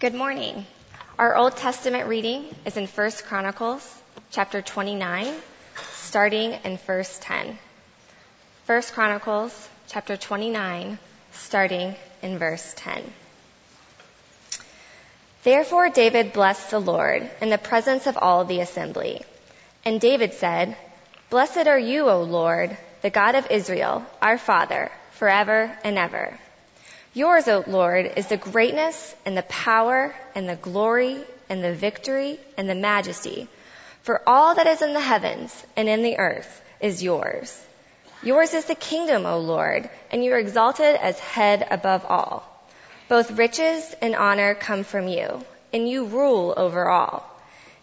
Good morning. Our Old Testament reading is in 1 Chronicles chapter 29, starting in verse 10. 1 Chronicles chapter 29, starting in verse 10. Therefore David blessed the Lord in the presence of all the assembly. And David said, Blessed are you, O Lord, the God of Israel, our Father, forever and ever. Yours, O Lord, is the greatness and the power and the glory and the victory and the majesty. For all that is in the heavens and in the earth is yours. Yours is the kingdom, O Lord, and you are exalted as head above all. Both riches and honor come from you, and you rule over all.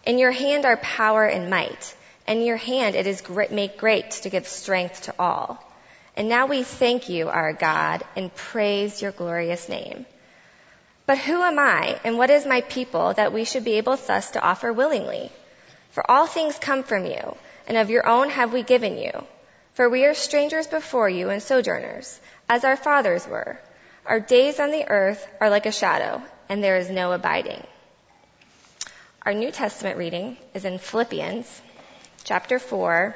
In your hand are power and might, and in your hand it is great, make great to give strength to all. And now we thank you, our God, and praise your glorious name. But who am I, and what is my people that we should be able thus to offer willingly? For all things come from you, and of your own have we given you. For we are strangers before you and sojourners, as our fathers were. Our days on the earth are like a shadow, and there is no abiding. Our New Testament reading is in Philippians chapter 4,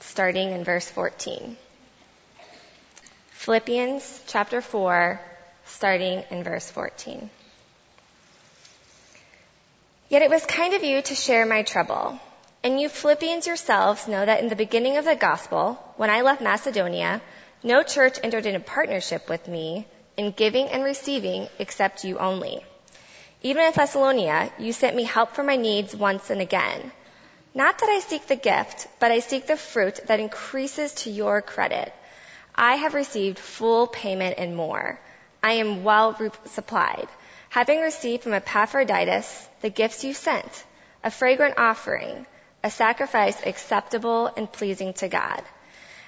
starting in verse 14. Philippians chapter 4, starting in verse 14. Yet it was kind of you to share my trouble. And you Philippians yourselves know that in the beginning of the gospel, when I left Macedonia, no church entered into partnership with me in giving and receiving except you only. Even in Thessalonica, you sent me help for my needs once and again. Not that I seek the gift, but I seek the fruit that increases to your credit. I have received full payment and more. I am well supplied, having received from Epaphroditus the gifts you sent, a fragrant offering, a sacrifice acceptable and pleasing to God.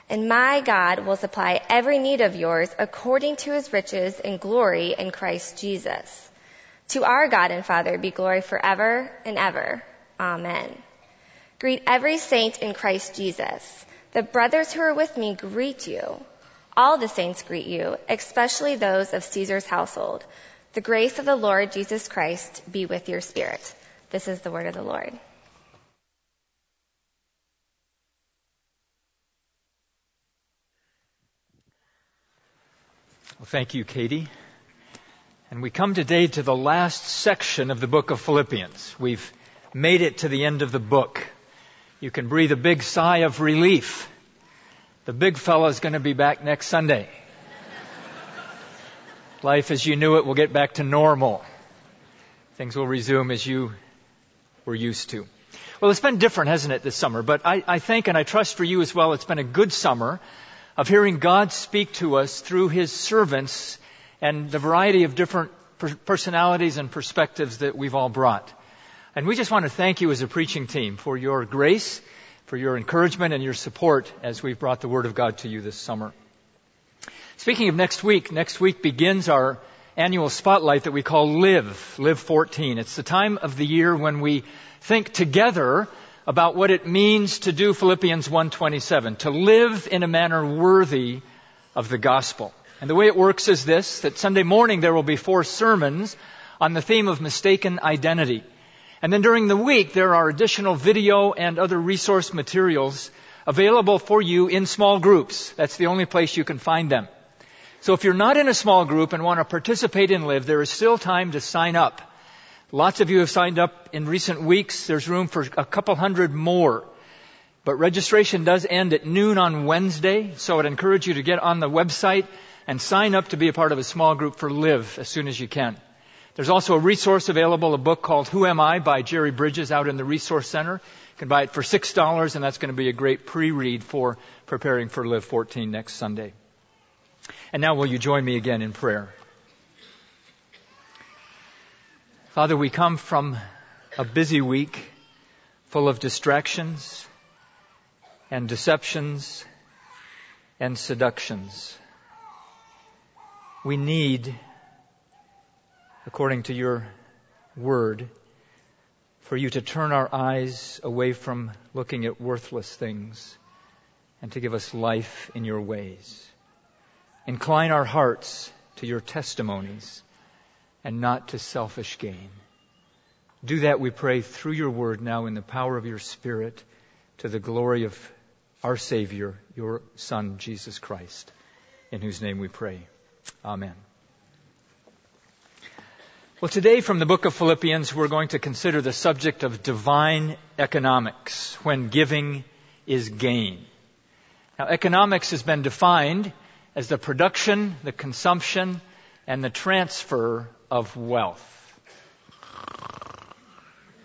And my God will supply every need of yours according to his riches and glory in Christ Jesus. To our God and Father be glory forever and ever. Amen. Greet every saint in Christ Jesus. The brothers who are with me greet you. All the saints greet you, especially those of Caesar's household. The grace of the Lord Jesus Christ be with your spirit. This is the word of the Lord. Well, thank you, Katie. And we come today to the last section of the book of Philippians. We've made it to the end of the book. You can breathe a big sigh of relief the big fella is going to be back next Sunday. Life as you knew it will get back to normal. Things will resume as you were used to. Well, it's been different, hasn't it, this summer? But I, I think and I trust for you as well, it's been a good summer of hearing God speak to us through His servants and the variety of different personalities and perspectives that we've all brought. And we just want to thank you as a preaching team for your grace for your encouragement and your support as we've brought the Word of God to you this summer. Speaking of next week, next week begins our annual spotlight that we call Live, Live 14. It's the time of the year when we think together about what it means to do Philippians 1:27, to live in a manner worthy of the gospel. And the way it works is this, that Sunday morning there will be four sermons on the theme of mistaken identity. And then during the week, there are additional video and other resource materials available for you in small groups. That's the only place you can find them. So if you're not in a small group and want to participate in Live, there is still time to sign up. Lots of you have signed up in recent weeks. There's room for a couple hundred more. But registration does end at noon on Wednesday, so I'd encourage you to get on the website and sign up to be a part of a small group for Live as soon as you can. There's also a resource available, a book called Who Am I by Jerry Bridges out in the Resource Center. You can buy it for $6 and that's going to be a great pre-read for preparing for Live 14 next Sunday. And now will you join me again in prayer? Father, we come from a busy week full of distractions and deceptions and seductions. We need according to your word, for you to turn our eyes away from looking at worthless things and to give us life in your ways. Incline our hearts to your testimonies and not to selfish gain. Do that, we pray, through your word now in the power of your Spirit to the glory of our Savior, your Son, Jesus Christ, in whose name we pray. Amen. Well, today from the book of Philippians, we're going to consider the subject of divine economics, when giving is gain. Now, economics has been defined as the production, the consumption, and the transfer of wealth.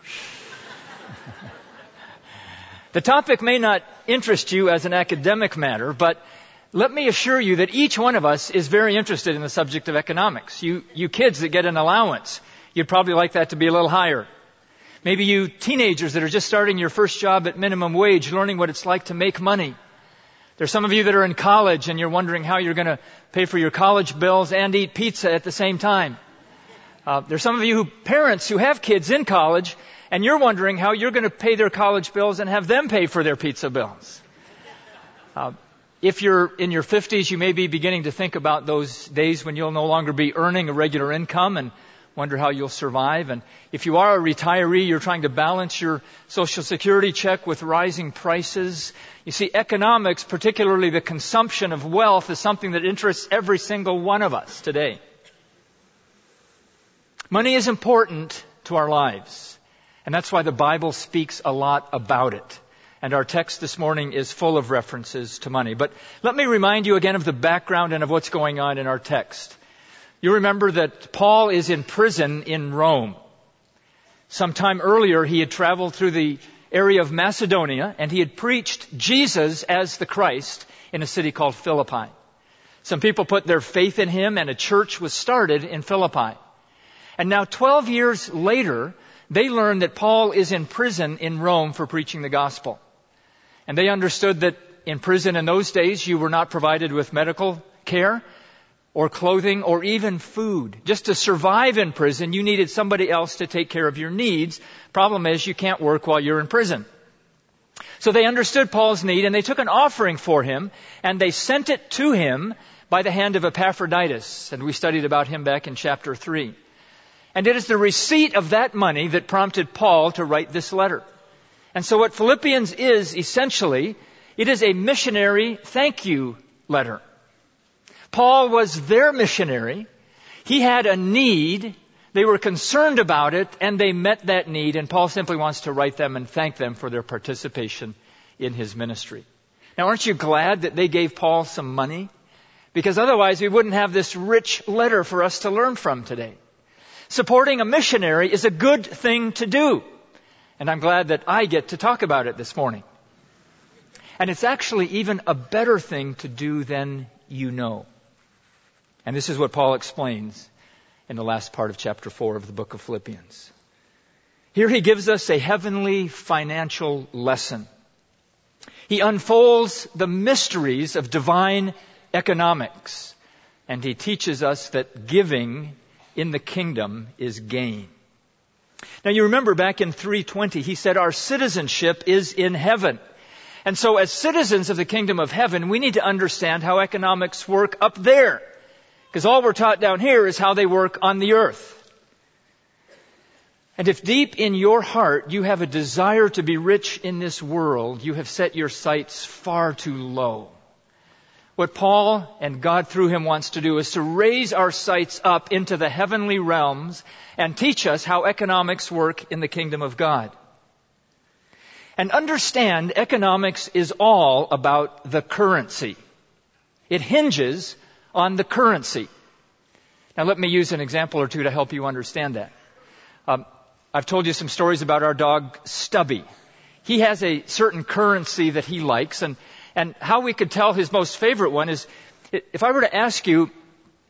the topic may not interest you as an academic matter, but let me assure you that each one of us is very interested in the subject of economics. You, you kids that get an allowance, you'd probably like that to be a little higher. Maybe you teenagers that are just starting your first job at minimum wage, learning what it's like to make money. There's some of you that are in college and you're wondering how you're going to pay for your college bills and eat pizza at the same time. Uh, there's some of you who, parents who have kids in college and you're wondering how you're going to pay their college bills and have them pay for their pizza bills. Uh, if you're in your 50s, you may be beginning to think about those days when you'll no longer be earning a regular income and wonder how you'll survive. And if you are a retiree, you're trying to balance your social security check with rising prices. You see, economics, particularly the consumption of wealth, is something that interests every single one of us today. Money is important to our lives. And that's why the Bible speaks a lot about it and our text this morning is full of references to money. But let me remind you again of the background and of what's going on in our text. You remember that Paul is in prison in Rome. Sometime earlier, he had traveled through the area of Macedonia and he had preached Jesus as the Christ in a city called Philippi. Some people put their faith in him and a church was started in Philippi. And now 12 years later, they learn that Paul is in prison in Rome for preaching the gospel. And they understood that in prison in those days, you were not provided with medical care or clothing or even food. Just to survive in prison, you needed somebody else to take care of your needs. Problem is, you can't work while you're in prison. So they understood Paul's need and they took an offering for him and they sent it to him by the hand of Epaphroditus. And we studied about him back in chapter 3. And it is the receipt of that money that prompted Paul to write this letter. And so what Philippians is essentially, it is a missionary thank you letter. Paul was their missionary. He had a need. They were concerned about it and they met that need and Paul simply wants to write them and thank them for their participation in his ministry. Now aren't you glad that they gave Paul some money? Because otherwise we wouldn't have this rich letter for us to learn from today. Supporting a missionary is a good thing to do. And I'm glad that I get to talk about it this morning. And it's actually even a better thing to do than you know. And this is what Paul explains in the last part of chapter 4 of the book of Philippians. Here he gives us a heavenly financial lesson. He unfolds the mysteries of divine economics. And he teaches us that giving in the kingdom is gain. Now you remember back in 320, he said our citizenship is in heaven. And so as citizens of the kingdom of heaven, we need to understand how economics work up there. Because all we're taught down here is how they work on the earth. And if deep in your heart you have a desire to be rich in this world, you have set your sights far too low. What Paul and God through him wants to do is to raise our sights up into the heavenly realms and teach us how economics work in the kingdom of God. And understand economics is all about the currency. It hinges on the currency. Now let me use an example or two to help you understand that. Um, I've told you some stories about our dog Stubby. He has a certain currency that he likes and and how we could tell his most favorite one is if I were to ask you,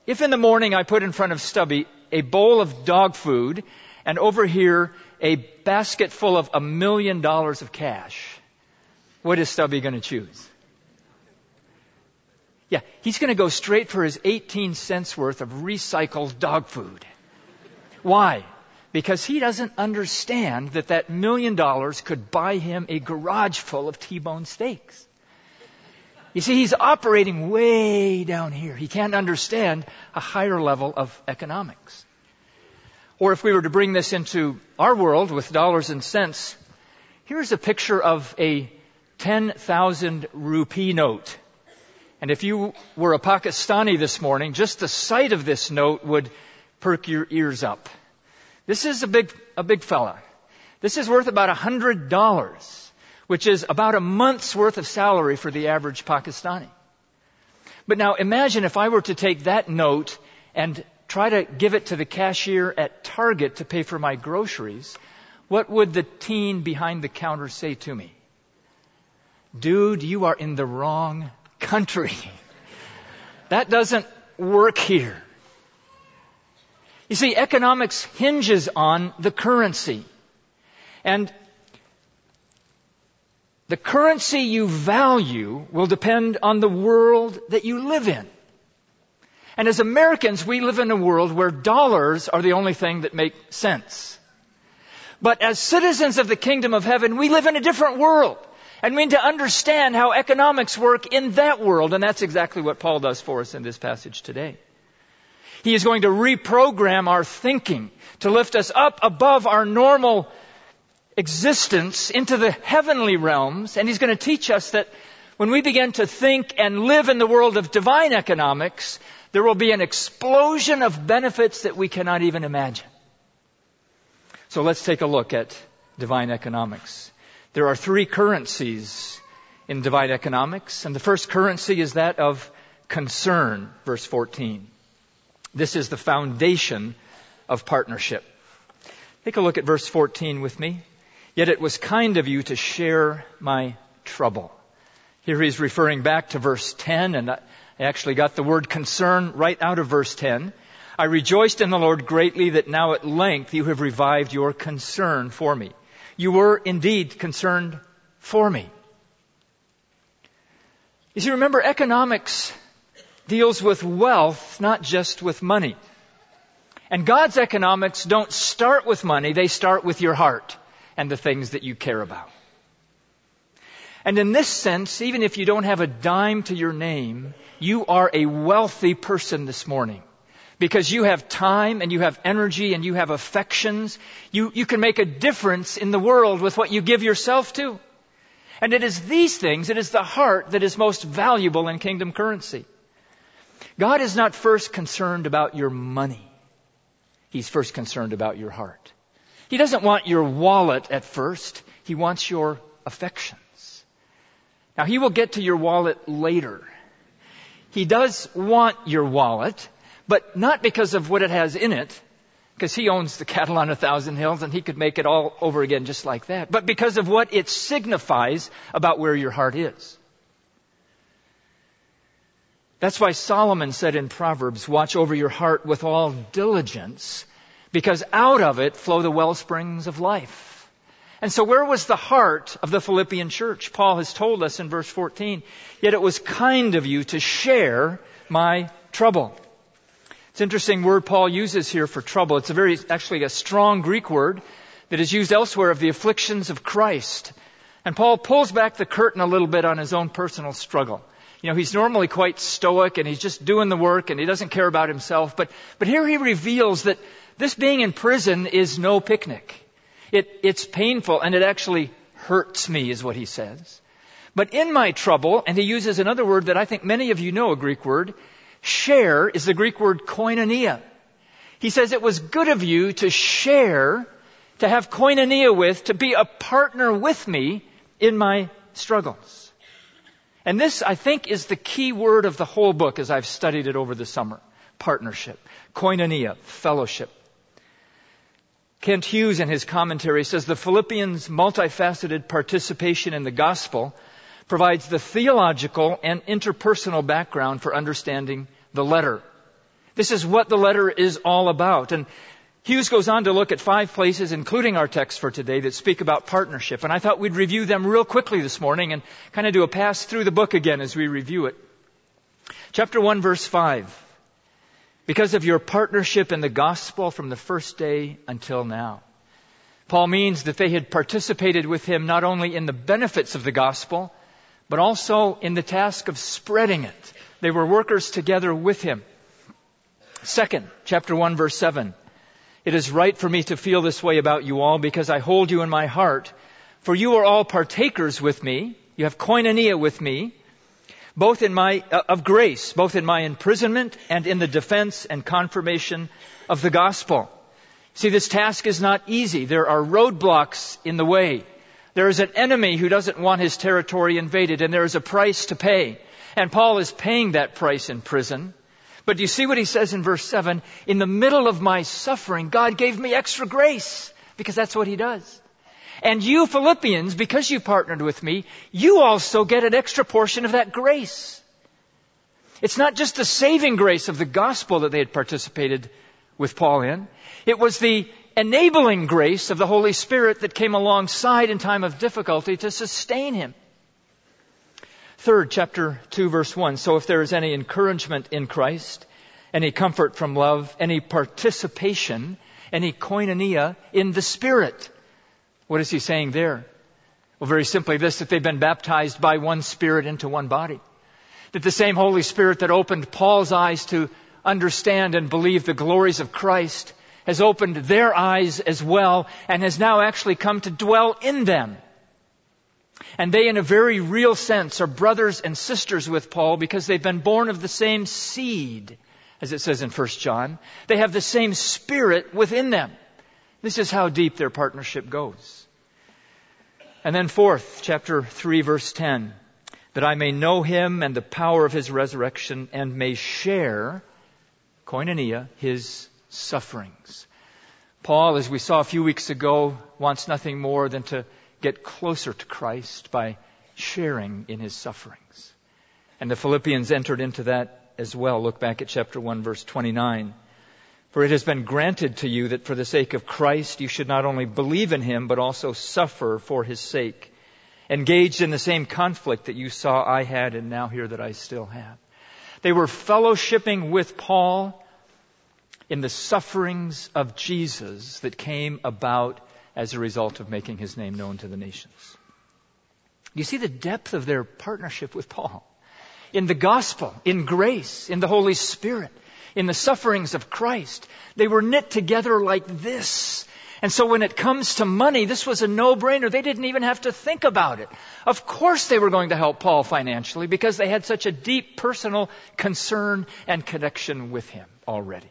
if in the morning I put in front of Stubby a bowl of dog food and over here a basket full of a million dollars of cash, what is Stubby going to choose? Yeah, he's going to go straight for his 18 cents worth of recycled dog food. Why? Because he doesn't understand that that million dollars could buy him a garage full of T-bone steaks. You see, he's operating way down here. He can't understand a higher level of economics. Or if we were to bring this into our world with dollars and cents, here's a picture of a 10,000 rupee note. And if you were a Pakistani this morning, just the sight of this note would perk your ears up. This is a big, a big fella. This is worth about a hundred dollars, which is about a month's worth of salary for the average Pakistani. But now imagine if I were to take that note and try to give it to the cashier at Target to pay for my groceries, what would the teen behind the counter say to me? Dude, you are in the wrong country. That doesn't work here. You see, economics hinges on the currency. And the currency you value will depend on the world that you live in. And as Americans, we live in a world where dollars are the only thing that make sense. But as citizens of the kingdom of heaven, we live in a different world. And we need to understand how economics work in that world. And that's exactly what Paul does for us in this passage today. He is going to reprogram our thinking to lift us up above our normal existence into the heavenly realms. And he's going to teach us that when we begin to think and live in the world of divine economics, there will be an explosion of benefits that we cannot even imagine. So let's take a look at divine economics. There are three currencies in divine economics, and the first currency is that of concern, verse 14. This is the foundation of partnership. Take a look at verse 14 with me. Yet it was kind of you to share my trouble. Here he's referring back to verse 10, and I actually got the word concern right out of verse 10. I rejoiced in the Lord greatly that now at length you have revived your concern for me. You were indeed concerned for me. You see, remember, economics deals with wealth, not just with money. And God's economics don't start with money, they start with your heart and the things that you care about. And in this sense, even if you don't have a dime to your name, you are a wealthy person this morning. Because you have time and you have energy and you have affections. You, you can make a difference in the world with what you give yourself to. And it is these things, it is the heart that is most valuable in kingdom currency. God is not first concerned about your money. He's first concerned about your heart. He doesn't want your wallet at first. He wants your affections. Now, he will get to your wallet later. He does want your wallet, but not because of what it has in it, because he owns the cattle on a thousand hills and he could make it all over again just like that, but because of what it signifies about where your heart is. That's why Solomon said in Proverbs, watch over your heart with all diligence, because out of it flow the well springs of life. And so where was the heart of the Philippian church? Paul has told us in verse 14, yet it was kind of you to share my trouble. It's an interesting word Paul uses here for trouble. It's a very, actually a strong Greek word that is used elsewhere of the afflictions of Christ. And Paul pulls back the curtain a little bit on his own personal struggle. You know, he's normally quite stoic and he's just doing the work and he doesn't care about himself. But, but here he reveals that this being in prison is no picnic. It, it's painful and it actually hurts me, is what he says. But in my trouble, and he uses another word that I think many of you know, a Greek word, share is the Greek word koinonia. He says it was good of you to share, to have koinonia with, to be a partner with me in my struggles. And this, I think, is the key word of the whole book as I've studied it over the summer. Partnership. Koinonia. Fellowship. Kent Hughes in his commentary says the Philippians' multifaceted participation in the gospel provides the theological and interpersonal background for understanding the letter. This is what the letter is all about. And Hughes goes on to look at five places, including our text for today, that speak about partnership. And I thought we'd review them real quickly this morning and kind of do a pass through the book again as we review it. Chapter 1 verse 5 because of your partnership in the gospel from the first day until now. Paul means that they had participated with him not only in the benefits of the gospel, but also in the task of spreading it. They were workers together with him. Second, chapter 1 verse 7. It is right for me to feel this way about you all because I hold you in my heart. For you are all partakers with me. You have koinonia with me, both in my, uh, of grace, both in my imprisonment and in the defense and confirmation of the gospel. See, this task is not easy. There are roadblocks in the way. There is an enemy who doesn't want his territory invaded, and there is a price to pay. And Paul is paying that price in prison. But do you see what he says in verse 7? In the middle of my suffering, God gave me extra grace, because that's what he does. And you Philippians, because you partnered with me, you also get an extra portion of that grace. It's not just the saving grace of the gospel that they had participated with Paul in. It was the enabling grace of the Holy Spirit that came alongside in time of difficulty to sustain him. Third, chapter 2, verse 1. So if there is any encouragement in Christ, any comfort from love, any participation, any koinonia in the Spirit. What is he saying there? Well, very simply this, that they've been baptized by one Spirit into one body. That the same Holy Spirit that opened Paul's eyes to understand and believe the glories of Christ has opened their eyes as well and has now actually come to dwell in them. And they, in a very real sense, are brothers and sisters with Paul because they've been born of the same seed, as it says in 1 John. They have the same spirit within them. This is how deep their partnership goes. And then fourth, chapter 3, verse 10, that I may know him and the power of his resurrection and may share, koinonia, his sufferings. Paul, as we saw a few weeks ago, wants nothing more than to get closer to Christ by sharing in his sufferings. And the Philippians entered into that as well. Look back at chapter 1 verse 29. For it has been granted to you that for the sake of Christ you should not only believe in him, but also suffer for his sake. Engaged in the same conflict that you saw I had and now hear that I still have. They were fellowshipping with Paul in the sufferings of Jesus that came about as a result of making his name known to the nations. You see the depth of their partnership with Paul. In the gospel, in grace, in the Holy Spirit, in the sufferings of Christ. They were knit together like this. And so when it comes to money, this was a no-brainer. They didn't even have to think about it. Of course they were going to help Paul financially because they had such a deep personal concern and connection with him already.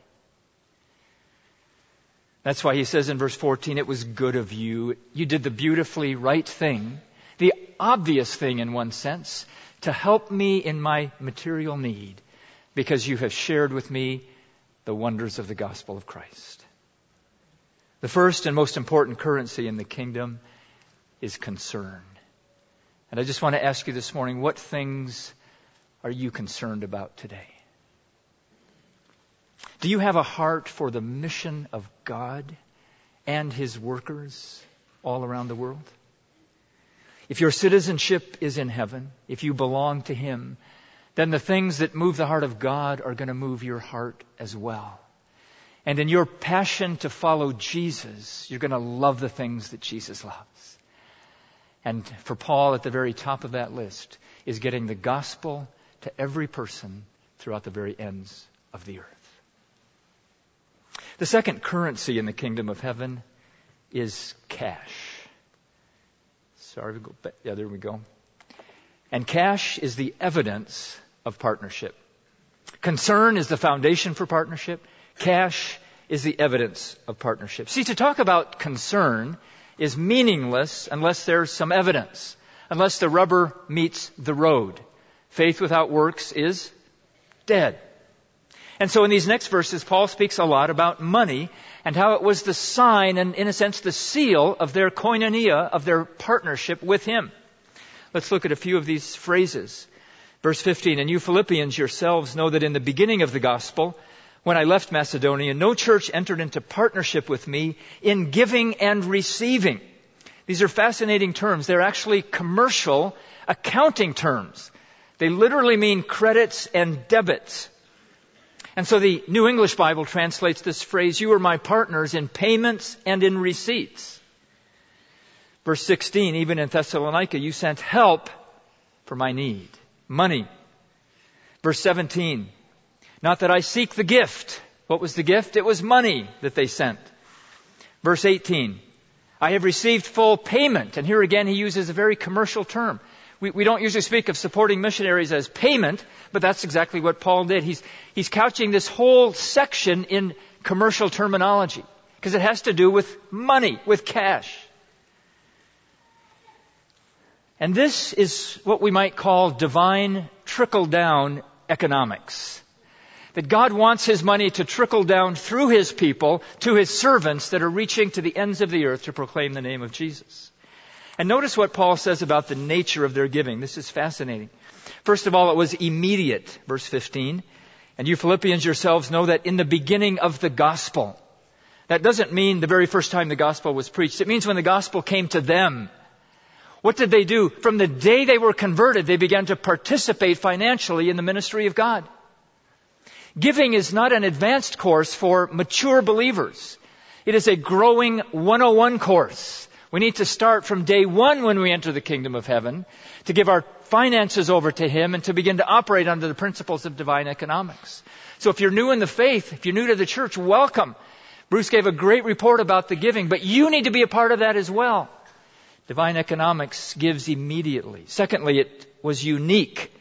That's why he says in verse 14, it was good of you. You did the beautifully right thing, the obvious thing in one sense, to help me in my material need because you have shared with me the wonders of the gospel of Christ. The first and most important currency in the kingdom is concern. And I just want to ask you this morning, what things are you concerned about today? Do you have a heart for the mission of God and His workers all around the world? If your citizenship is in heaven, if you belong to Him, then the things that move the heart of God are going to move your heart as well. And in your passion to follow Jesus, you're going to love the things that Jesus loves. And for Paul, at the very top of that list is getting the gospel to every person throughout the very ends of the earth. The second currency in the kingdom of heaven is cash. Sorry, we go back. Yeah, there we go. And cash is the evidence of partnership. Concern is the foundation for partnership. Cash is the evidence of partnership. See, to talk about concern is meaningless unless there's some evidence, unless the rubber meets the road. Faith without works is dead. And so in these next verses, Paul speaks a lot about money and how it was the sign and, in a sense, the seal of their koinonia, of their partnership with him. Let's look at a few of these phrases. Verse 15, and you Philippians yourselves know that in the beginning of the gospel, when I left Macedonia, no church entered into partnership with me in giving and receiving. These are fascinating terms. They're actually commercial accounting terms. They literally mean credits and debits. And so the New English Bible translates this phrase, you are my partners in payments and in receipts. Verse 16, even in Thessalonica, you sent help for my need. Money. Verse 17, not that I seek the gift. What was the gift? It was money that they sent. Verse 18. I have received full payment. And here again he uses a very commercial term. We, we don't usually speak of supporting missionaries as payment, but that's exactly what Paul did. He's, he's couching this whole section in commercial terminology because it has to do with money, with cash. And this is what we might call divine trickle down economics. That God wants His money to trickle down through His people to His servants that are reaching to the ends of the earth to proclaim the name of Jesus. And notice what Paul says about the nature of their giving. This is fascinating. First of all, it was immediate, verse 15. And you Philippians yourselves know that in the beginning of the gospel, that doesn't mean the very first time the gospel was preached. It means when the gospel came to them. What did they do? From the day they were converted, they began to participate financially in the ministry of God. Giving is not an advanced course for mature believers. It is a growing 101 course. We need to start from day one when we enter the kingdom of heaven to give our finances over to Him and to begin to operate under the principles of divine economics. So if you're new in the faith, if you're new to the church, welcome. Bruce gave a great report about the giving, but you need to be a part of that as well. Divine economics gives immediately. Secondly, it was unique.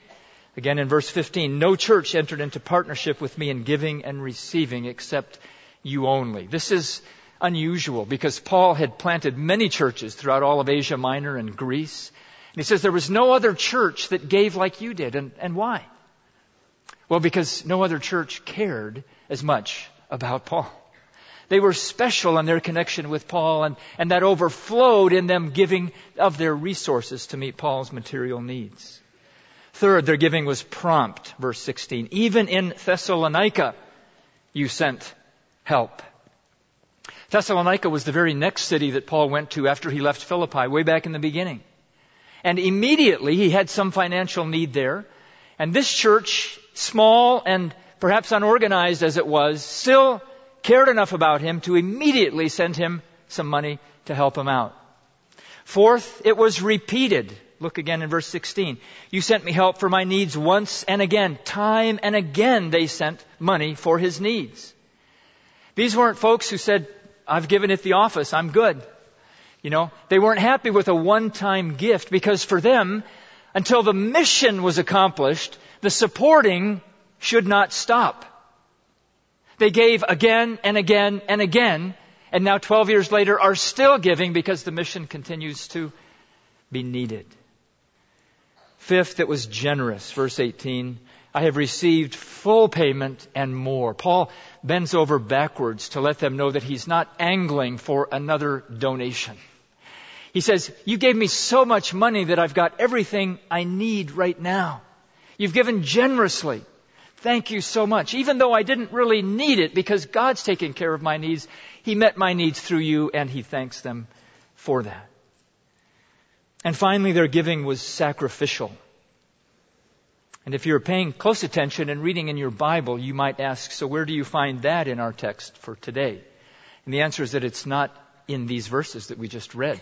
Again in verse 15, no church entered into partnership with me in giving and receiving except you only. This is unusual because Paul had planted many churches throughout all of Asia Minor and Greece. And he says there was no other church that gave like you did. And, and why? Well, because no other church cared as much about Paul. They were special in their connection with Paul, and, and that overflowed in them giving of their resources to meet Paul's material needs. Third, their giving was prompt, verse 16. Even in Thessalonica, you sent help. Thessalonica was the very next city that Paul went to after he left Philippi, way back in the beginning. And immediately he had some financial need there. And this church, small and perhaps unorganized as it was, still cared enough about him to immediately send him some money to help him out. Fourth, it was repeated. Look again in verse 16. You sent me help for my needs once and again. Time and again they sent money for his needs. These weren't folks who said, I've given it the office, I'm good. You know, they weren't happy with a one-time gift because for them, until the mission was accomplished, the supporting should not stop. They gave again and again and again, and now 12 years later are still giving because the mission continues to be needed. Fifth, it was generous. Verse 18. I have received full payment and more. Paul bends over backwards to let them know that he's not angling for another donation. He says, You gave me so much money that I've got everything I need right now. You've given generously. Thank you so much. Even though I didn't really need it because God's taking care of my needs, He met my needs through you and He thanks them for that. And finally, their giving was sacrificial. And if you're paying close attention and reading in your Bible, you might ask, so where do you find that in our text for today? And the answer is that it's not in these verses that we just read.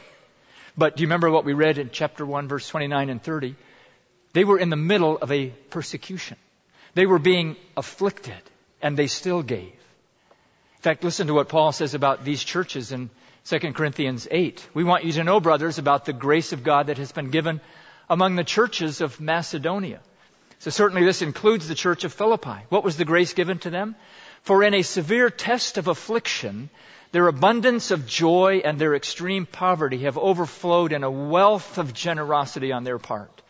But do you remember what we read in chapter 1, verse 29 and 30? They were in the middle of a persecution. They were being afflicted, and they still gave. In fact, listen to what Paul says about these churches in 2 Corinthians 8. We want you to know, brothers, about the grace of God that has been given among the churches of Macedonia. So certainly this includes the church of Philippi. What was the grace given to them? For in a severe test of affliction, their abundance of joy and their extreme poverty have overflowed in a wealth of generosity on their part.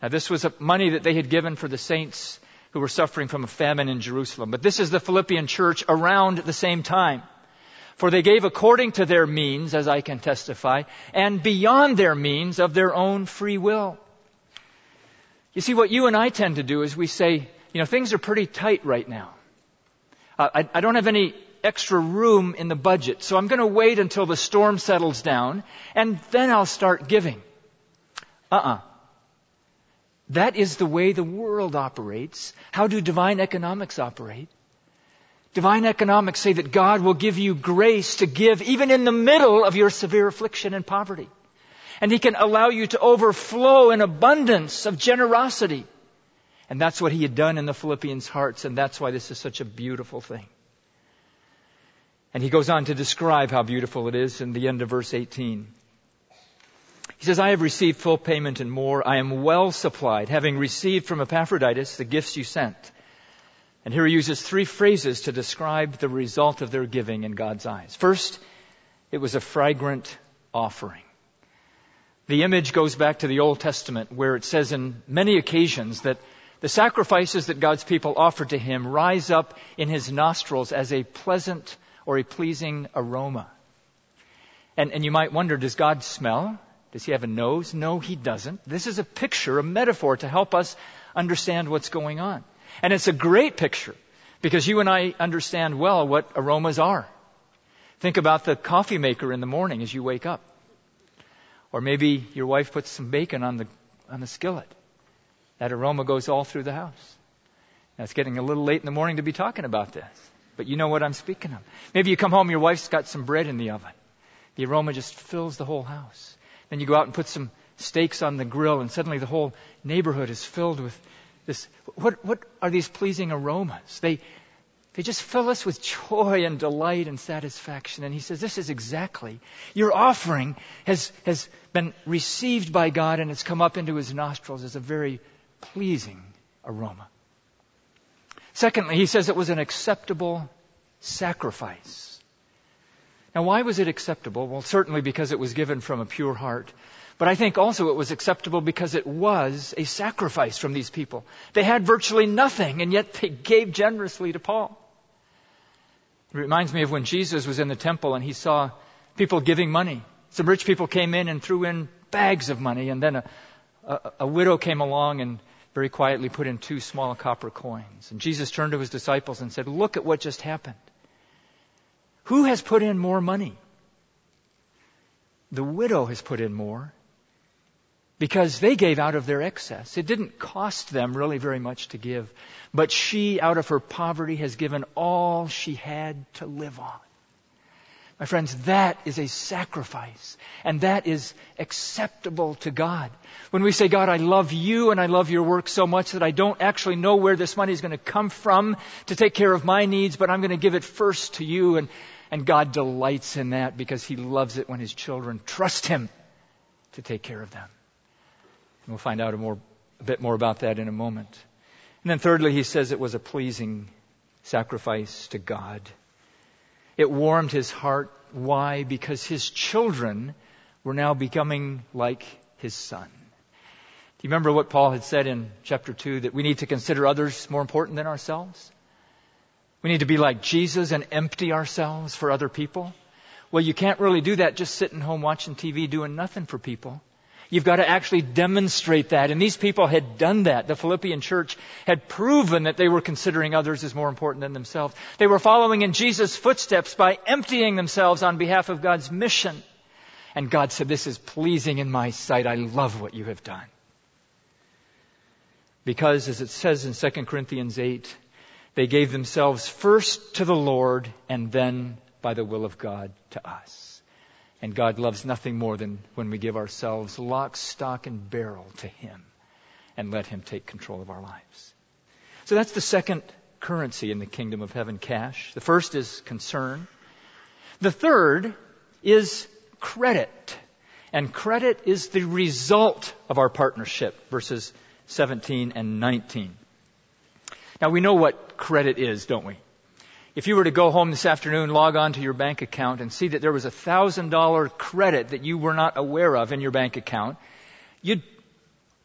Now this was money that they had given for the saints who were suffering from a famine in Jerusalem. But this is the Philippian church around the same time. For they gave according to their means, as I can testify, and beyond their means of their own free will. You see, what you and I tend to do is we say, you know, things are pretty tight right now. Uh, I, I don't have any extra room in the budget, so I'm going to wait until the storm settles down, and then I'll start giving. Uh-uh. That is the way the world operates. How do divine economics operate? Divine economics say that God will give you grace to give even in the middle of your severe affliction and poverty. And He can allow you to overflow in abundance of generosity. And that's what He had done in the Philippians' hearts, and that's why this is such a beautiful thing. And he goes on to describe how beautiful it is in the end of verse 18. He says, I have received full payment and more. I am well supplied, having received from Epaphroditus the gifts you sent. And here he uses three phrases to describe the result of their giving in God's eyes. First, it was a fragrant offering. The image goes back to the Old Testament where it says in many occasions that the sacrifices that God's people offered to him rise up in his nostrils as a pleasant or a pleasing aroma. And, and you might wonder, does God smell? Does he have a nose? No, he doesn't. This is a picture, a metaphor to help us understand what's going on. And it's a great picture because you and I understand well what aromas are. Think about the coffee maker in the morning as you wake up. Or maybe your wife puts some bacon on the, on the skillet. That aroma goes all through the house. Now it's getting a little late in the morning to be talking about this, but you know what I'm speaking of. Maybe you come home, your wife's got some bread in the oven. The aroma just fills the whole house. Then you go out and put some steaks on the grill, and suddenly the whole neighborhood is filled with this. What, what are these pleasing aromas? They, they just fill us with joy and delight and satisfaction. And he says, This is exactly. Your offering has, has been received by God and it's come up into his nostrils as a very pleasing aroma. Secondly, he says it was an acceptable sacrifice. Now, why was it acceptable? Well, certainly because it was given from a pure heart. But I think also it was acceptable because it was a sacrifice from these people. They had virtually nothing, and yet they gave generously to Paul. It reminds me of when Jesus was in the temple and he saw people giving money. Some rich people came in and threw in bags of money, and then a, a, a widow came along and very quietly put in two small copper coins. And Jesus turned to his disciples and said, Look at what just happened. Who has put in more money? The widow has put in more because they gave out of their excess. It didn't cost them really very much to give, but she, out of her poverty, has given all she had to live on. My friends, that is a sacrifice. And that is acceptable to God. When we say, God, I love you and I love your work so much that I don't actually know where this money is going to come from to take care of my needs, but I'm going to give it first to you. And, and God delights in that because he loves it when his children trust him to take care of them. And we'll find out a, more, a bit more about that in a moment. And then thirdly, he says it was a pleasing sacrifice to God. It warmed his heart. Why? Because his children were now becoming like his son. Do you remember what Paul had said in chapter 2 that we need to consider others more important than ourselves? We need to be like Jesus and empty ourselves for other people. Well, you can't really do that just sitting home watching TV doing nothing for people. You've got to actually demonstrate that. And these people had done that. The Philippian church had proven that they were considering others as more important than themselves. They were following in Jesus' footsteps by emptying themselves on behalf of God's mission. And God said, This is pleasing in my sight. I love what you have done. Because, as it says in 2 Corinthians 8, they gave themselves first to the Lord and then, by the will of God, to us. And God loves nothing more than when we give ourselves lock, stock, and barrel to Him and let Him take control of our lives. So that's the second currency in the kingdom of heaven cash. The first is concern. The third is credit. And credit is the result of our partnership, verses 17 and 19. Now we know what credit is, don't we? If you were to go home this afternoon, log on to your bank account and see that there was a thousand dollar credit that you were not aware of in your bank account, you'd,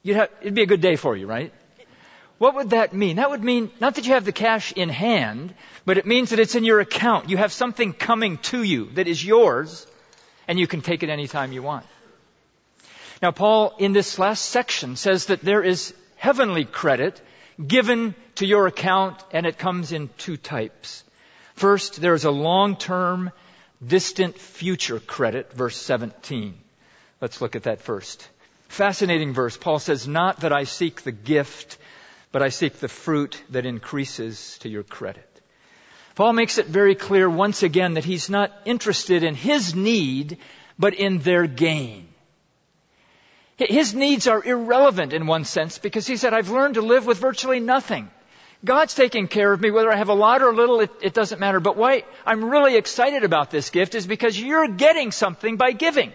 you'd have, it'd be a good day for you, right? What would that mean? That would mean not that you have the cash in hand, but it means that it's in your account. You have something coming to you that is yours, and you can take it anytime you want. Now, Paul, in this last section, says that there is heavenly credit given to your account, and it comes in two types. First, there is a long-term, distant future credit, verse 17. Let's look at that first. Fascinating verse. Paul says, Not that I seek the gift, but I seek the fruit that increases to your credit. Paul makes it very clear once again that he's not interested in his need, but in their gain. His needs are irrelevant in one sense because he said, I've learned to live with virtually nothing. God's taking care of me, whether I have a lot or a little, it, it doesn't matter. But why I'm really excited about this gift is because you're getting something by giving.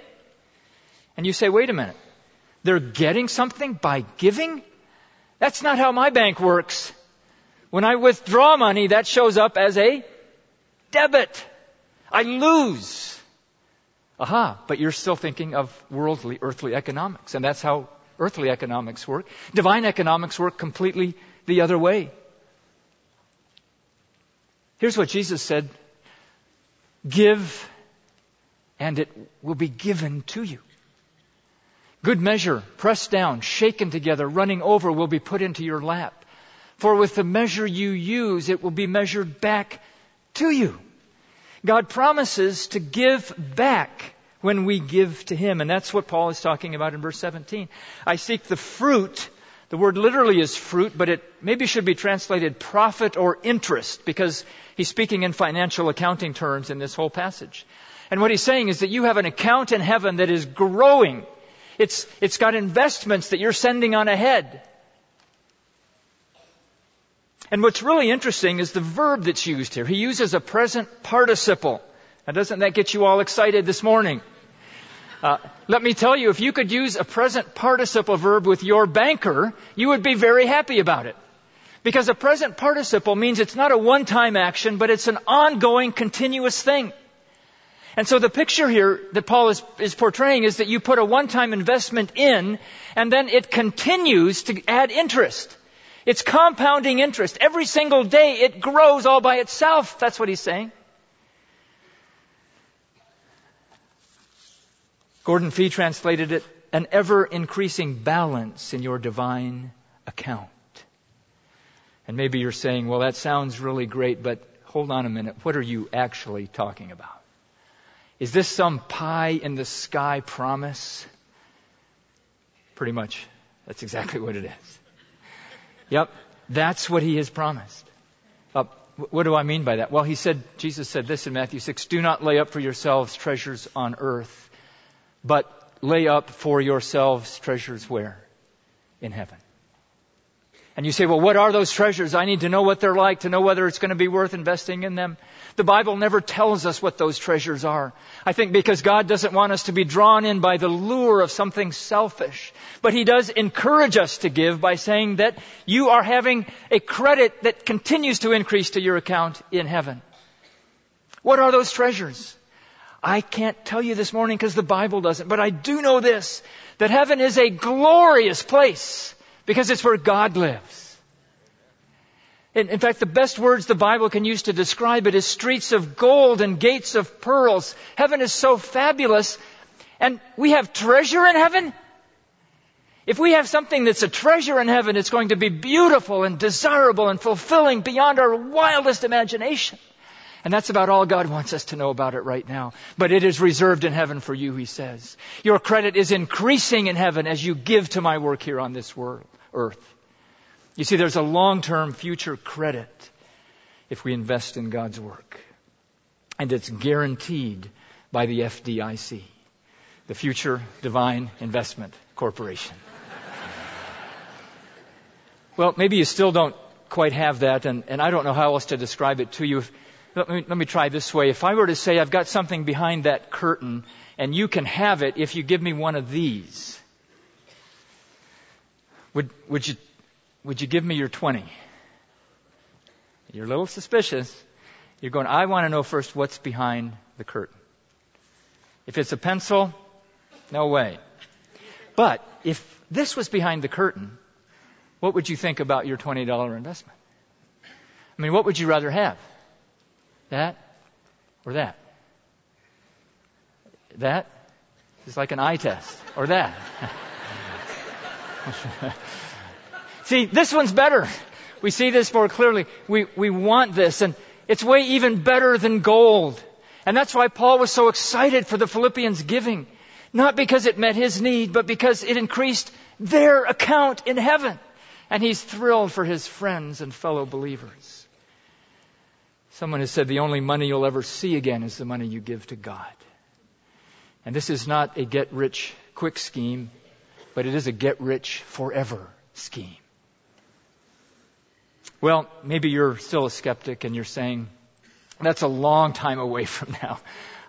And you say, wait a minute. They're getting something by giving? That's not how my bank works. When I withdraw money, that shows up as a debit. I lose. Aha, but you're still thinking of worldly, earthly economics, and that's how earthly economics work. Divine economics work completely the other way. Here's what Jesus said Give, and it will be given to you. Good measure, pressed down, shaken together, running over, will be put into your lap. For with the measure you use, it will be measured back to you. God promises to give back when we give to Him. And that's what Paul is talking about in verse 17. I seek the fruit. The word literally is fruit, but it maybe should be translated profit or interest because he's speaking in financial accounting terms in this whole passage. And what he's saying is that you have an account in heaven that is growing. It's, it's got investments that you're sending on ahead. And what's really interesting is the verb that's used here. He uses a present participle. Now doesn't that get you all excited this morning? Uh, let me tell you, if you could use a present participle verb with your banker, you would be very happy about it. Because a present participle means it's not a one-time action, but it's an ongoing, continuous thing. And so the picture here that Paul is, is portraying is that you put a one-time investment in, and then it continues to add interest. It's compounding interest. Every single day it grows all by itself. That's what he's saying. Gordon Fee translated it an ever increasing balance in your divine account. And maybe you're saying, well, that sounds really great, but hold on a minute. What are you actually talking about? Is this some pie in the sky promise? Pretty much. That's exactly what it is. Yep, that's what he has promised. Uh, what do I mean by that? Well, he said, Jesus said this in Matthew 6, do not lay up for yourselves treasures on earth, but lay up for yourselves treasures where? In heaven. And you say, well, what are those treasures? I need to know what they're like to know whether it's going to be worth investing in them. The Bible never tells us what those treasures are. I think because God doesn't want us to be drawn in by the lure of something selfish. But He does encourage us to give by saying that you are having a credit that continues to increase to your account in heaven. What are those treasures? I can't tell you this morning because the Bible doesn't, but I do know this, that heaven is a glorious place because it's where God lives. In, in, fact, the best words the Bible can use to describe it is streets of gold and gates of pearls. Heaven is so fabulous. And we have treasure in heaven. If we have something that's a treasure in heaven, it's going to be beautiful and desirable and fulfilling beyond our wildest imagination. And that's about all God wants us to know about it right now. But it is reserved in heaven for you, he says. Your credit is increasing in heaven as you give to my work here on this world, earth. You see, there's a long-term future credit if we invest in God's work. And it's guaranteed by the FDIC, the Future Divine Investment Corporation. well, maybe you still don't quite have that, and, and I don't know how else to describe it to you. Let me, let me try this way. If I were to say I've got something behind that curtain, and you can have it if you give me one of these, would, would you would you give me your 20? You're a little suspicious. You're going, I want to know first what's behind the curtain. If it's a pencil, no way. But if this was behind the curtain, what would you think about your $20 investment? I mean, what would you rather have? That or that? That is like an eye test. Or that. See, this one's better. We see this more clearly. We, we want this, and it's way even better than gold. And that's why Paul was so excited for the Philippians giving. Not because it met his need, but because it increased their account in heaven. And he's thrilled for his friends and fellow believers. Someone has said the only money you'll ever see again is the money you give to God. And this is not a get rich quick scheme, but it is a get rich forever scheme. Well, maybe you're still a skeptic and you're saying, that's a long time away from now.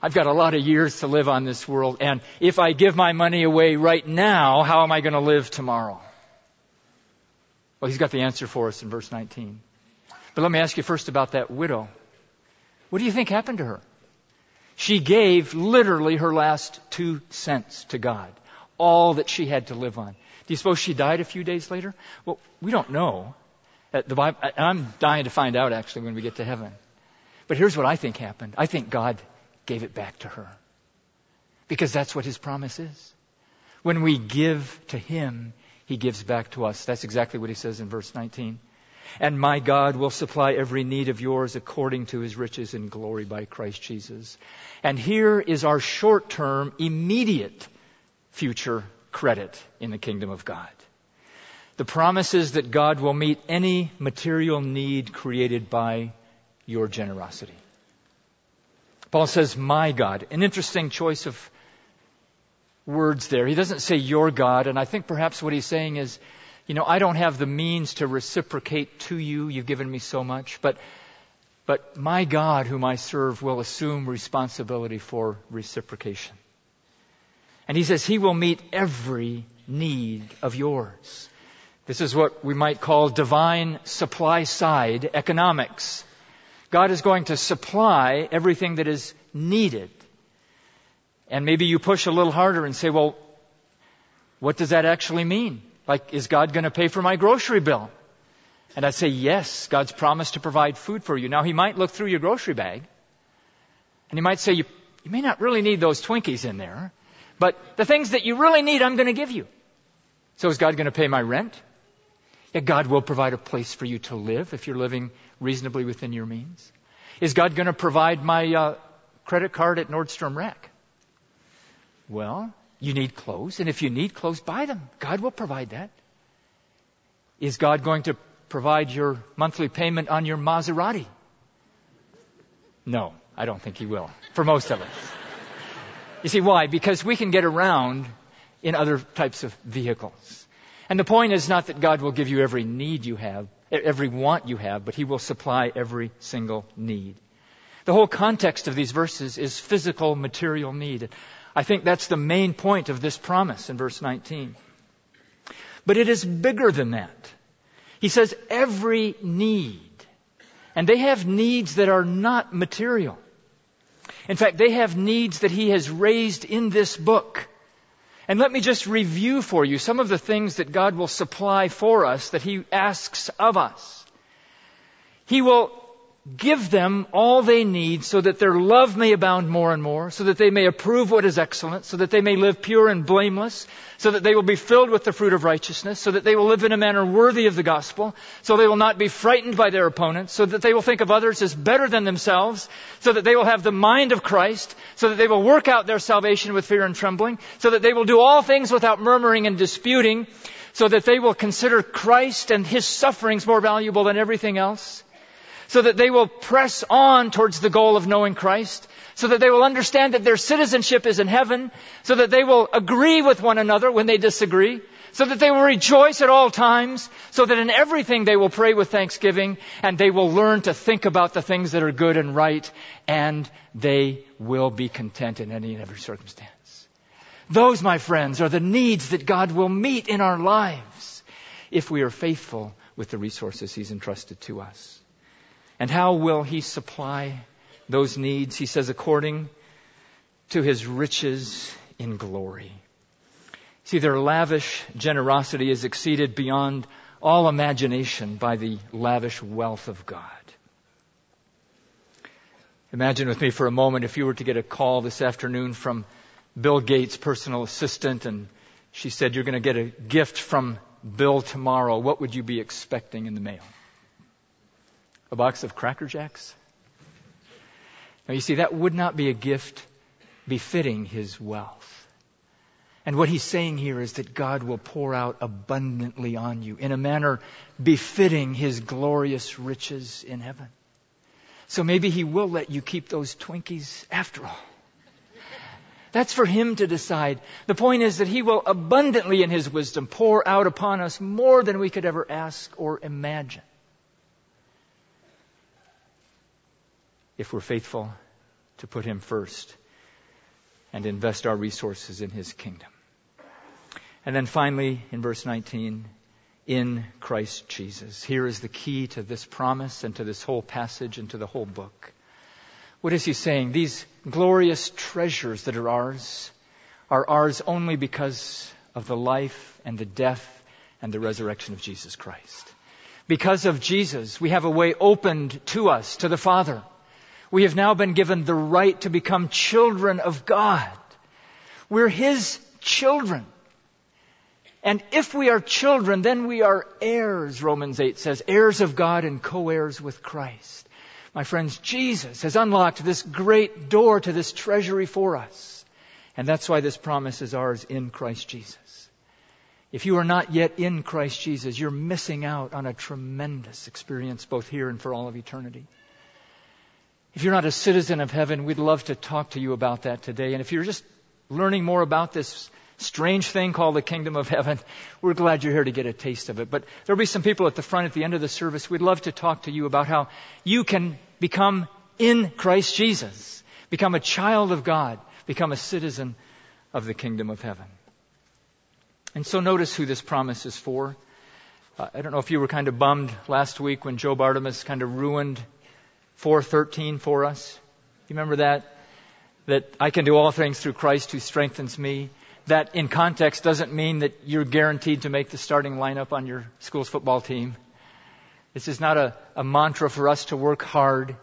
I've got a lot of years to live on this world, and if I give my money away right now, how am I going to live tomorrow? Well, he's got the answer for us in verse 19. But let me ask you first about that widow. What do you think happened to her? She gave literally her last two cents to God, all that she had to live on. Do you suppose she died a few days later? Well, we don't know. Uh, Bible, I'm dying to find out actually when we get to heaven. But here's what I think happened. I think God gave it back to her. Because that's what his promise is. When we give to him, he gives back to us. That's exactly what he says in verse 19. And my God will supply every need of yours according to his riches in glory by Christ Jesus. And here is our short term, immediate future credit in the kingdom of God. The promise is that God will meet any material need created by your generosity. Paul says, my God. An interesting choice of words there. He doesn't say your God, and I think perhaps what he's saying is, you know, I don't have the means to reciprocate to you. You've given me so much, but, but my God, whom I serve, will assume responsibility for reciprocation. And he says he will meet every need of yours. This is what we might call divine supply side economics. God is going to supply everything that is needed. And maybe you push a little harder and say, well, what does that actually mean? Like, is God going to pay for my grocery bill? And I'd say, yes, God's promised to provide food for you. Now, He might look through your grocery bag and He might say, you, you may not really need those Twinkies in there, but the things that you really need, I'm going to give you. So is God going to pay my rent? Yeah, God will provide a place for you to live if you're living reasonably within your means. Is God going to provide my uh, credit card at Nordstrom Rack? Well, you need clothes, and if you need clothes, buy them. God will provide that. Is God going to provide your monthly payment on your Maserati? No, I don't think He will, for most of us. you see, why? Because we can get around in other types of vehicles. And the point is not that God will give you every need you have, every want you have, but He will supply every single need. The whole context of these verses is physical, material need. I think that's the main point of this promise in verse 19. But it is bigger than that. He says every need. And they have needs that are not material. In fact, they have needs that He has raised in this book. And let me just review for you some of the things that God will supply for us that He asks of us. He will give them all they need so that their love may abound more and more, so that they may approve what is excellent, so that they may live pure and blameless, so that they will be filled with the fruit of righteousness, so that they will live in a manner worthy of the gospel, so they will not be frightened by their opponents, so that they will think of others as better than themselves, so that they will have the mind of Christ, so that they will work out their salvation with fear and trembling, so that they will do all things without murmuring and disputing, so that they will consider Christ and His sufferings more valuable than everything else, so that they will press on towards the goal of knowing Christ, so that they will understand that their citizenship is in heaven, so that they will agree with one another when they disagree, so that they will rejoice at all times, so that in everything they will pray with thanksgiving, and they will learn to think about the things that are good and right, and they will be content in any and every circumstance. Those, my friends, are the needs that God will meet in our lives if we are faithful with the resources He's entrusted to us. And how will He supply those needs? He says, according to His riches in glory. See, their lavish generosity is exceeded beyond all imagination by the lavish wealth of God. Imagine with me for a moment if you were to get a call this afternoon from Bill Gates' personal assistant and she said, You're going to get a gift from Bill tomorrow. What would you be expecting in the mail? A box of Cracker Jacks? Now, you see, that would not be a gift befitting his wealth. And what he's saying here is that God will pour out abundantly on you in a manner befitting his glorious riches in heaven. So maybe he will let you keep those Twinkies after all. That's for him to decide. The point is that he will abundantly in his wisdom pour out upon us more than we could ever ask or imagine. If we're faithful to put Him first and invest our resources in His kingdom. And then finally, in verse 19, in Christ Jesus. Here is the key to this promise and to this whole passage and to the whole book. What is he saying? These glorious treasures that are ours are ours only because of the life and the death and the resurrection of Jesus Christ. Because of Jesus, we have a way opened to us, to the Father. We have now been given the right to become children of God. We're His children. And if we are children, then we are heirs, Romans 8 says, heirs of God and co-heirs with Christ. My friends, Jesus has unlocked this great door to this treasury for us. And that's why this promise is ours in Christ Jesus. If you are not yet in Christ Jesus, you're missing out on a tremendous experience both here and for all of eternity. If you're not a citizen of heaven, we'd love to talk to you about that today. And if you're just learning more about this strange thing called the kingdom of heaven. We're glad you're here to get a taste of it. But there'll be some people at the front at the end of the service. We'd love to talk to you about how you can become in Christ Jesus, become a child of God, become a citizen of the kingdom of heaven. And so notice who this promise is for. Uh, I don't know if you were kind of bummed last week when Joe Bartimus kind of ruined 413 for us. You remember that? That I can do all things through Christ who strengthens me that in context doesn't mean that you're guaranteed to make the starting lineup on your school's football team. This is not a, a mantra for us to work hard.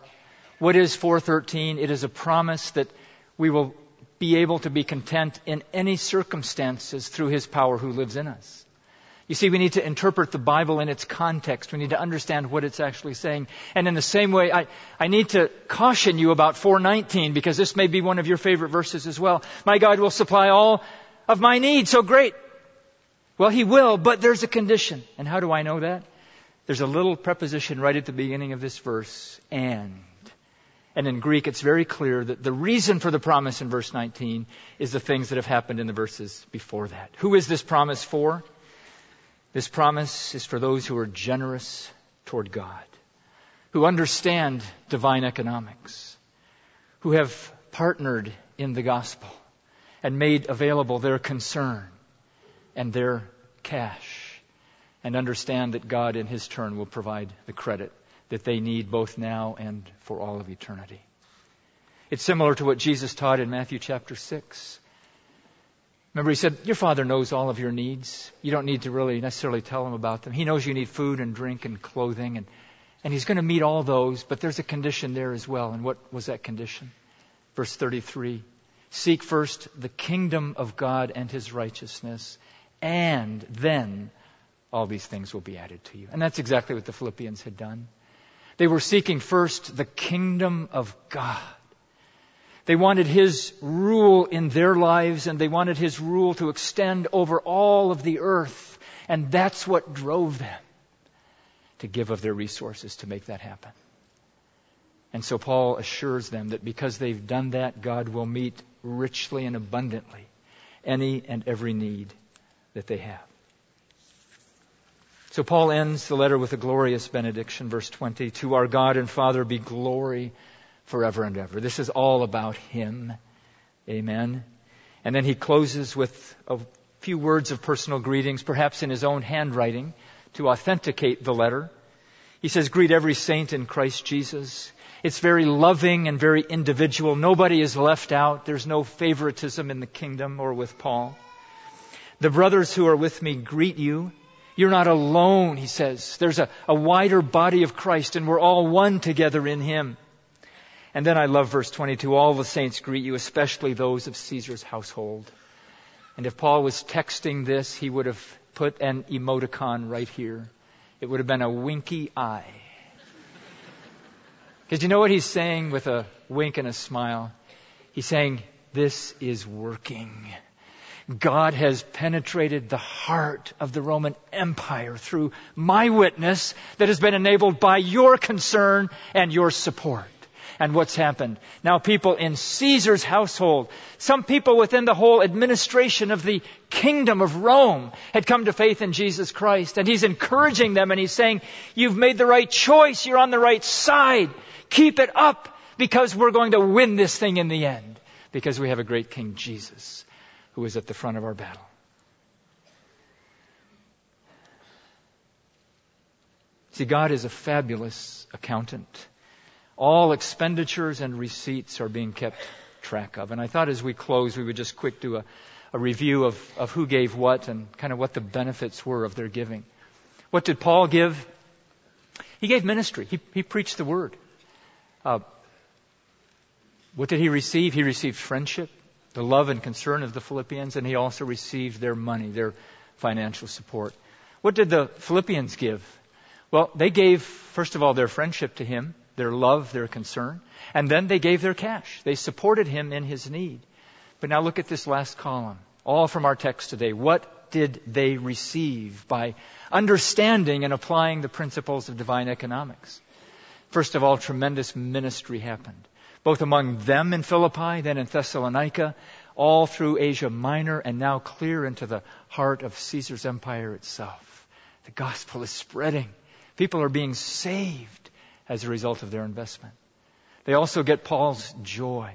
What is 413? It is a promise that we will be able to be content in any circumstances through His power who lives in us. You see, we need to interpret the Bible in its context. We need to understand what it's actually saying. And in the same way, I, I need to caution you about 419 because this may be one of your favorite verses as well. My God will supply all of my needs. So great. Well, he will, but there's a condition. And how do I know that? There's a little preposition right at the beginning of this verse, and. And in Greek, it's very clear that the reason for the promise in verse 19 is the things that have happened in the verses before that. Who is this promise for? This promise is for those who are generous toward God, who understand divine economics, who have partnered in the gospel, and made available their concern and their cash and understand that God in His turn will provide the credit that they need both now and for all of eternity. It's similar to what Jesus taught in Matthew chapter 6. Remember, he said, Your Father knows all of your needs. You don't need to really necessarily tell him about them. He knows you need food and drink and clothing, and, and he's going to meet all those, but there's a condition there as well. And what was that condition? Verse 33 Seek first the kingdom of God and his righteousness, and then all these things will be added to you. And that's exactly what the Philippians had done. They were seeking first the kingdom of God. They wanted His rule in their lives and they wanted His rule to extend over all of the earth. And that's what drove them to give of their resources to make that happen. And so Paul assures them that because they've done that, God will meet richly and abundantly any and every need that they have. So Paul ends the letter with a glorious benediction, verse 20. To our God and Father be glory forever and ever. This is all about Him. Amen. And then he closes with a few words of personal greetings, perhaps in his own handwriting, to authenticate the letter. He says, Greet every saint in Christ Jesus. It's very loving and very individual. Nobody is left out. There's no favoritism in the kingdom or with Paul. The brothers who are with me greet you. You're not alone, he says. There's a, a wider body of Christ and we're all one together in him. And then I love verse 22. All the saints greet you, especially those of Caesar's household. And if Paul was texting this, he would have put an emoticon right here. It would have been a winky eye. Because you know what he's saying with a wink and a smile? He's saying, This is working. God has penetrated the heart of the Roman Empire through my witness that has been enabled by your concern and your support. And what's happened? Now people in Caesar's household, some people within the whole administration of the kingdom of Rome had come to faith in Jesus Christ. And he's encouraging them and he's saying, you've made the right choice. You're on the right side. Keep it up. because we're going to win this thing in the end, because we have a great King Jesus who is at the front of our battle. See, God is a fabulous accountant. All expenditures and receipts are being kept track of. And I thought as we close, we would just quick do a, a review of, of who gave what and kind of what the benefits were of their giving. What did Paul give? He gave ministry. He, he preached the word. Uh, what did he receive? He received friendship, the love and concern of the Philippians, and he also received their money, their financial support. What did the Philippians give? Well, they gave, first of all, their friendship to him, their love, their concern, and then they gave their cash. They supported him in his need. But now look at this last column, all from our text today. What did they receive by understanding and applying the principles of divine economics? First of all, tremendous ministry happened, both among them in Philippi, then in Thessalonica, all through Asia Minor, and now clear into the heart of Caesar's empire itself. The gospel is spreading. People are being saved as a result of their investment. They also get Paul's joy.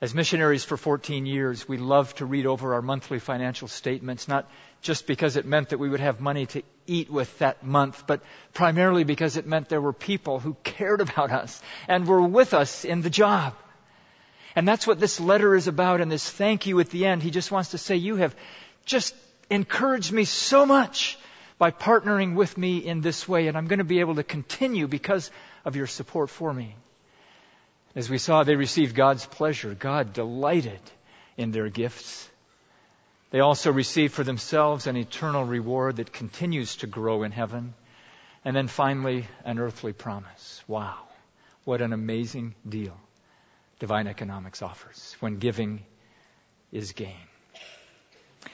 As missionaries for 14 years, we love to read over our monthly financial statements, not just because it meant that we would have money to eat with that month, but primarily because it meant there were people who cared about us and were with us in the job. And that's what this letter is about and this thank you at the end. He just wants to say, you have just encouraged me so much by partnering with me in this way, and I'm going to be able to continue because of your support for me. As we saw, they received God's pleasure. God delighted in their gifts. They also received for themselves an eternal reward that continues to grow in heaven. And then finally, an earthly promise. Wow. What an amazing deal divine economics offers when giving is gain.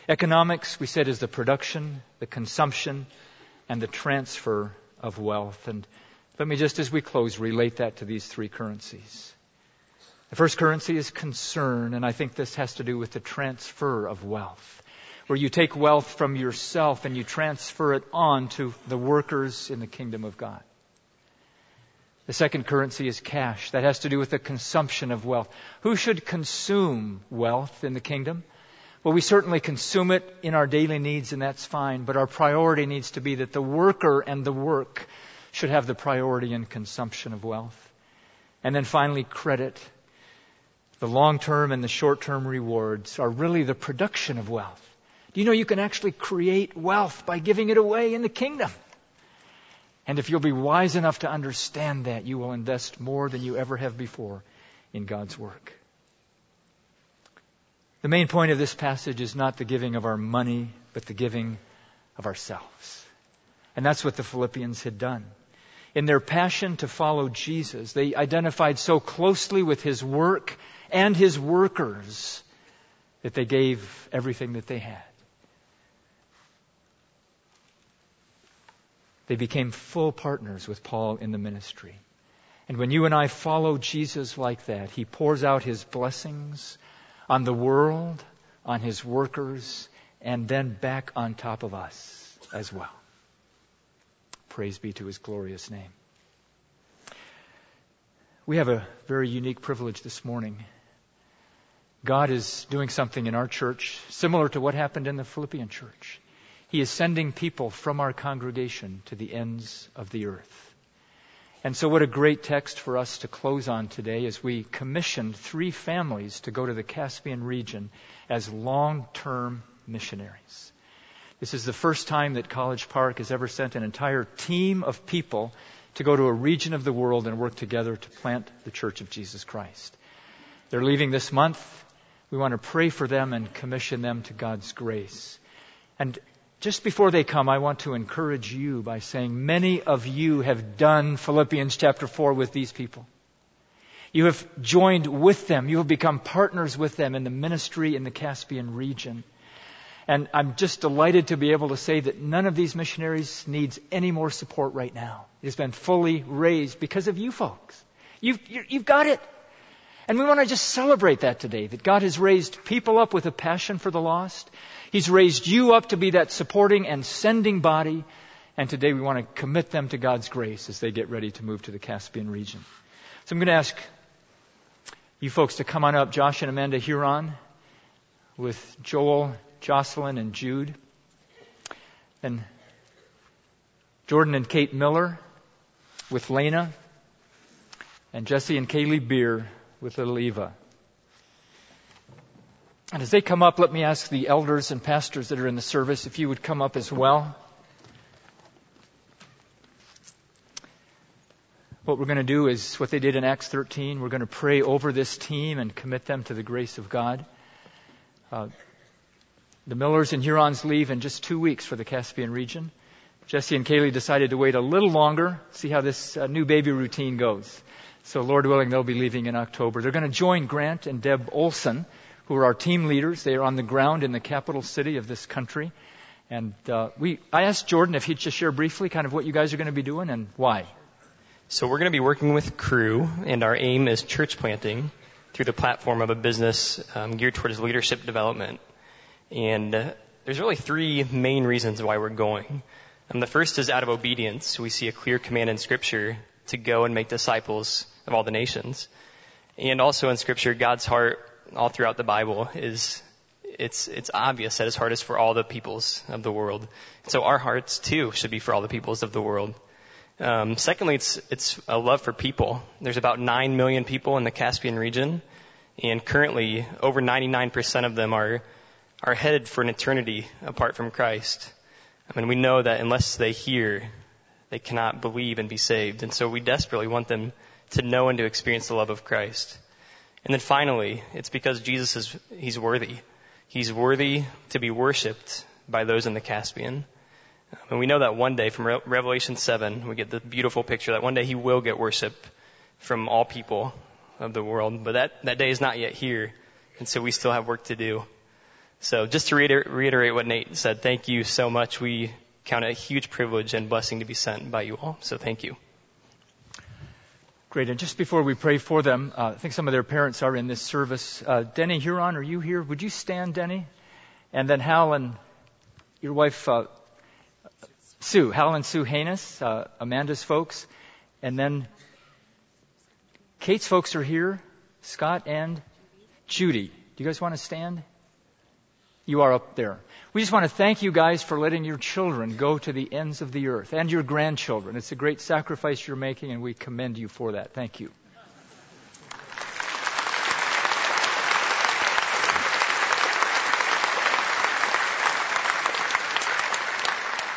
Economics, we said, is the production, the consumption, and the transfer of wealth. And let me just, as we close, relate that to these three currencies. The first currency is concern, and I think this has to do with the transfer of wealth, where you take wealth from yourself and you transfer it on to the workers in the kingdom of God. The second currency is cash. That has to do with the consumption of wealth. Who should consume wealth in the kingdom? Well, we certainly consume it in our daily needs, and that's fine, but our priority needs to be that the worker and the work should have the priority in consumption of wealth. And then finally, credit. The long term and the short term rewards are really the production of wealth. Do you know you can actually create wealth by giving it away in the kingdom? And if you'll be wise enough to understand that, you will invest more than you ever have before in God's work. The main point of this passage is not the giving of our money, but the giving of ourselves. And that's what the Philippians had done. In their passion to follow Jesus, they identified so closely with his work and his workers that they gave everything that they had. They became full partners with Paul in the ministry. And when you and I follow Jesus like that, he pours out his blessings on the world, on his workers, and then back on top of us as well. Praise be to his glorious name. We have a very unique privilege this morning. God is doing something in our church similar to what happened in the Philippian church. He is sending people from our congregation to the ends of the earth. And so, what a great text for us to close on today as we commissioned three families to go to the Caspian region as long term missionaries. This is the first time that College Park has ever sent an entire team of people to go to a region of the world and work together to plant the Church of Jesus Christ. They're leaving this month. We want to pray for them and commission them to God's grace. And just before they come, I want to encourage you by saying many of you have done Philippians chapter 4 with these people. You have joined with them. You have become partners with them in the ministry in the Caspian region. And I'm just delighted to be able to say that none of these missionaries needs any more support right now. It has been fully raised because of you folks. You've, you've got it. And we want to just celebrate that today, that God has raised people up with a passion for the lost. He's raised you up to be that supporting and sending body. And today we want to commit them to God's grace as they get ready to move to the Caspian region. So I'm going to ask you folks to come on up, Josh and Amanda Huron, with Joel, Jocelyn, and Jude. And Jordan and Kate Miller with Lena. And Jesse and Kaylee Beer with little Eva. And as they come up, let me ask the elders and pastors that are in the service if you would come up as well. What we're going to do is what they did in Acts 13. We're going to pray over this team and commit them to the grace of God. Uh, the Millers and Hurons leave in just two weeks for the Caspian region. Jesse and Kaylee decided to wait a little longer, see how this uh, new baby routine goes. So, Lord willing, they'll be leaving in October. They're going to join Grant and Deb Olson who are our team leaders. They are on the ground in the capital city of this country. And uh, we, I asked Jordan if he'd just share briefly kind of what you guys are going to be doing and why. So we're going to be working with Cru, and our aim is church planting through the platform of a business um, geared towards leadership development. And uh, there's really three main reasons why we're going. And the first is out of obedience. We see a clear command in Scripture to go and make disciples of all the nations. And also in Scripture, God's heart all throughout the Bible is it's it's obvious that his heart is for all the peoples of the world. So our hearts too should be for all the peoples of the world. Um, secondly, it's it's a love for people. There's about nine million people in the Caspian region, and currently over 99% of them are are headed for an eternity apart from Christ. I mean, we know that unless they hear, they cannot believe and be saved. And so we desperately want them to know and to experience the love of Christ. And then finally, it's because Jesus is, he's worthy. He's worthy to be worshiped by those in the Caspian. And we know that one day from Re- Revelation 7, we get the beautiful picture that one day he will get worship from all people of the world. But that, that day is not yet here. And so we still have work to do. So just to reiter- reiterate what Nate said, thank you so much. We count it a huge privilege and blessing to be sent by you all. So thank you. Great. And just before we pray for them, uh, I think some of their parents are in this service. Uh, Denny Huron, are you here? Would you stand, Denny? And then Hal and your wife, uh, Sue, Hal and Sue Haynes, uh, Amanda's folks. And then Kate's folks are here, Scott and Judy. Do you guys want to stand? You are up there. We just want to thank you guys for letting your children go to the ends of the earth and your grandchildren. It's a great sacrifice you're making, and we commend you for that. Thank you.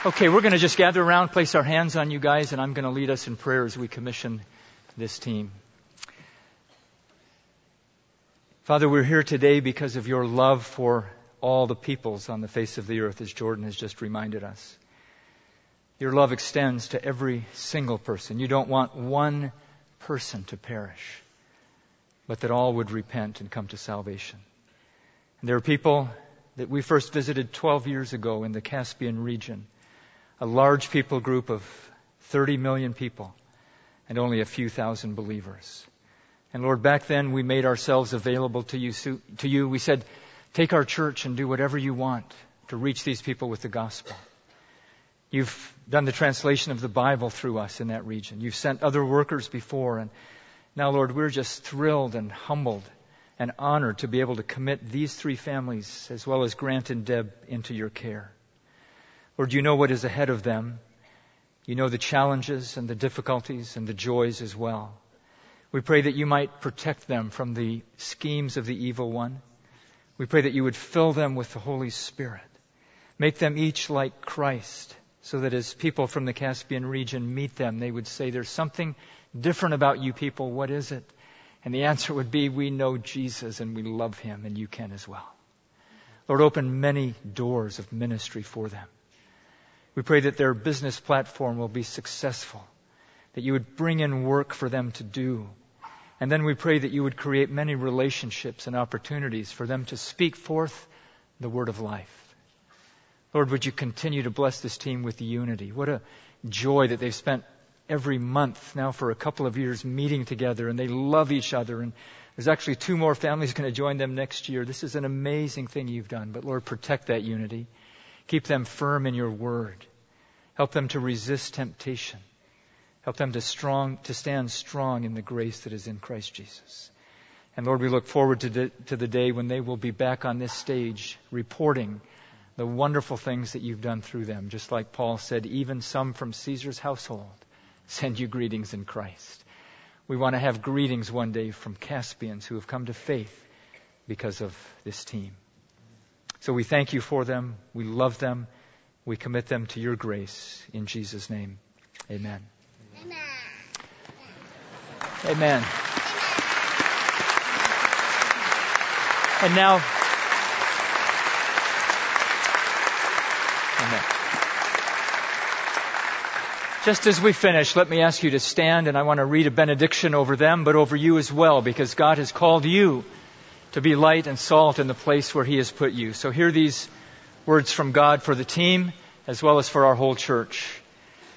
Okay, we're going to just gather around, place our hands on you guys, and I'm going to lead us in prayer as we commission this team. Father, we're here today because of your love for all the peoples on the face of the earth, as Jordan has just reminded us. Your love extends to every single person. You don't want one person to perish, but that all would repent and come to salvation. And there are people that we first visited 12 years ago in the Caspian region, a large people group of 30 million people and only a few thousand believers. And Lord, back then we made ourselves available to you. To you. We said, Take our church and do whatever you want to reach these people with the gospel. You've done the translation of the Bible through us in that region. You've sent other workers before. And now, Lord, we're just thrilled and humbled and honored to be able to commit these three families, as well as Grant and Deb, into your care. Lord, you know what is ahead of them. You know the challenges and the difficulties and the joys as well. We pray that you might protect them from the schemes of the evil one. We pray that you would fill them with the Holy Spirit. Make them each like Christ, so that as people from the Caspian region meet them, they would say, There's something different about you people. What is it? And the answer would be, We know Jesus and we love him, and you can as well. Lord, open many doors of ministry for them. We pray that their business platform will be successful, that you would bring in work for them to do, and then we pray that you would create many relationships and opportunities for them to speak forth the word of life. Lord, would you continue to bless this team with unity? What a joy that they've spent every month now for a couple of years meeting together and they love each other. And there's actually two more families going to join them next year. This is an amazing thing you've done. But Lord, protect that unity. Keep them firm in your word. Help them to resist temptation. Help them to strong to stand strong in the grace that is in Christ Jesus. And Lord, we look forward to the, to the day when they will be back on this stage reporting the wonderful things that you've done through them. Just like Paul said, even some from Caesar's household send you greetings in Christ. We want to have greetings one day from Caspians who have come to faith because of this team. So we thank you for them. We love them. We commit them to your grace. In Jesus' name, amen. Amen. Amen. And now, amen. Just as we finish, let me ask you to stand, and I want to read a benediction over them, but over you as well, because God has called you to be light and salt in the place where He has put you. So hear these words from God for the team as well as for our whole church.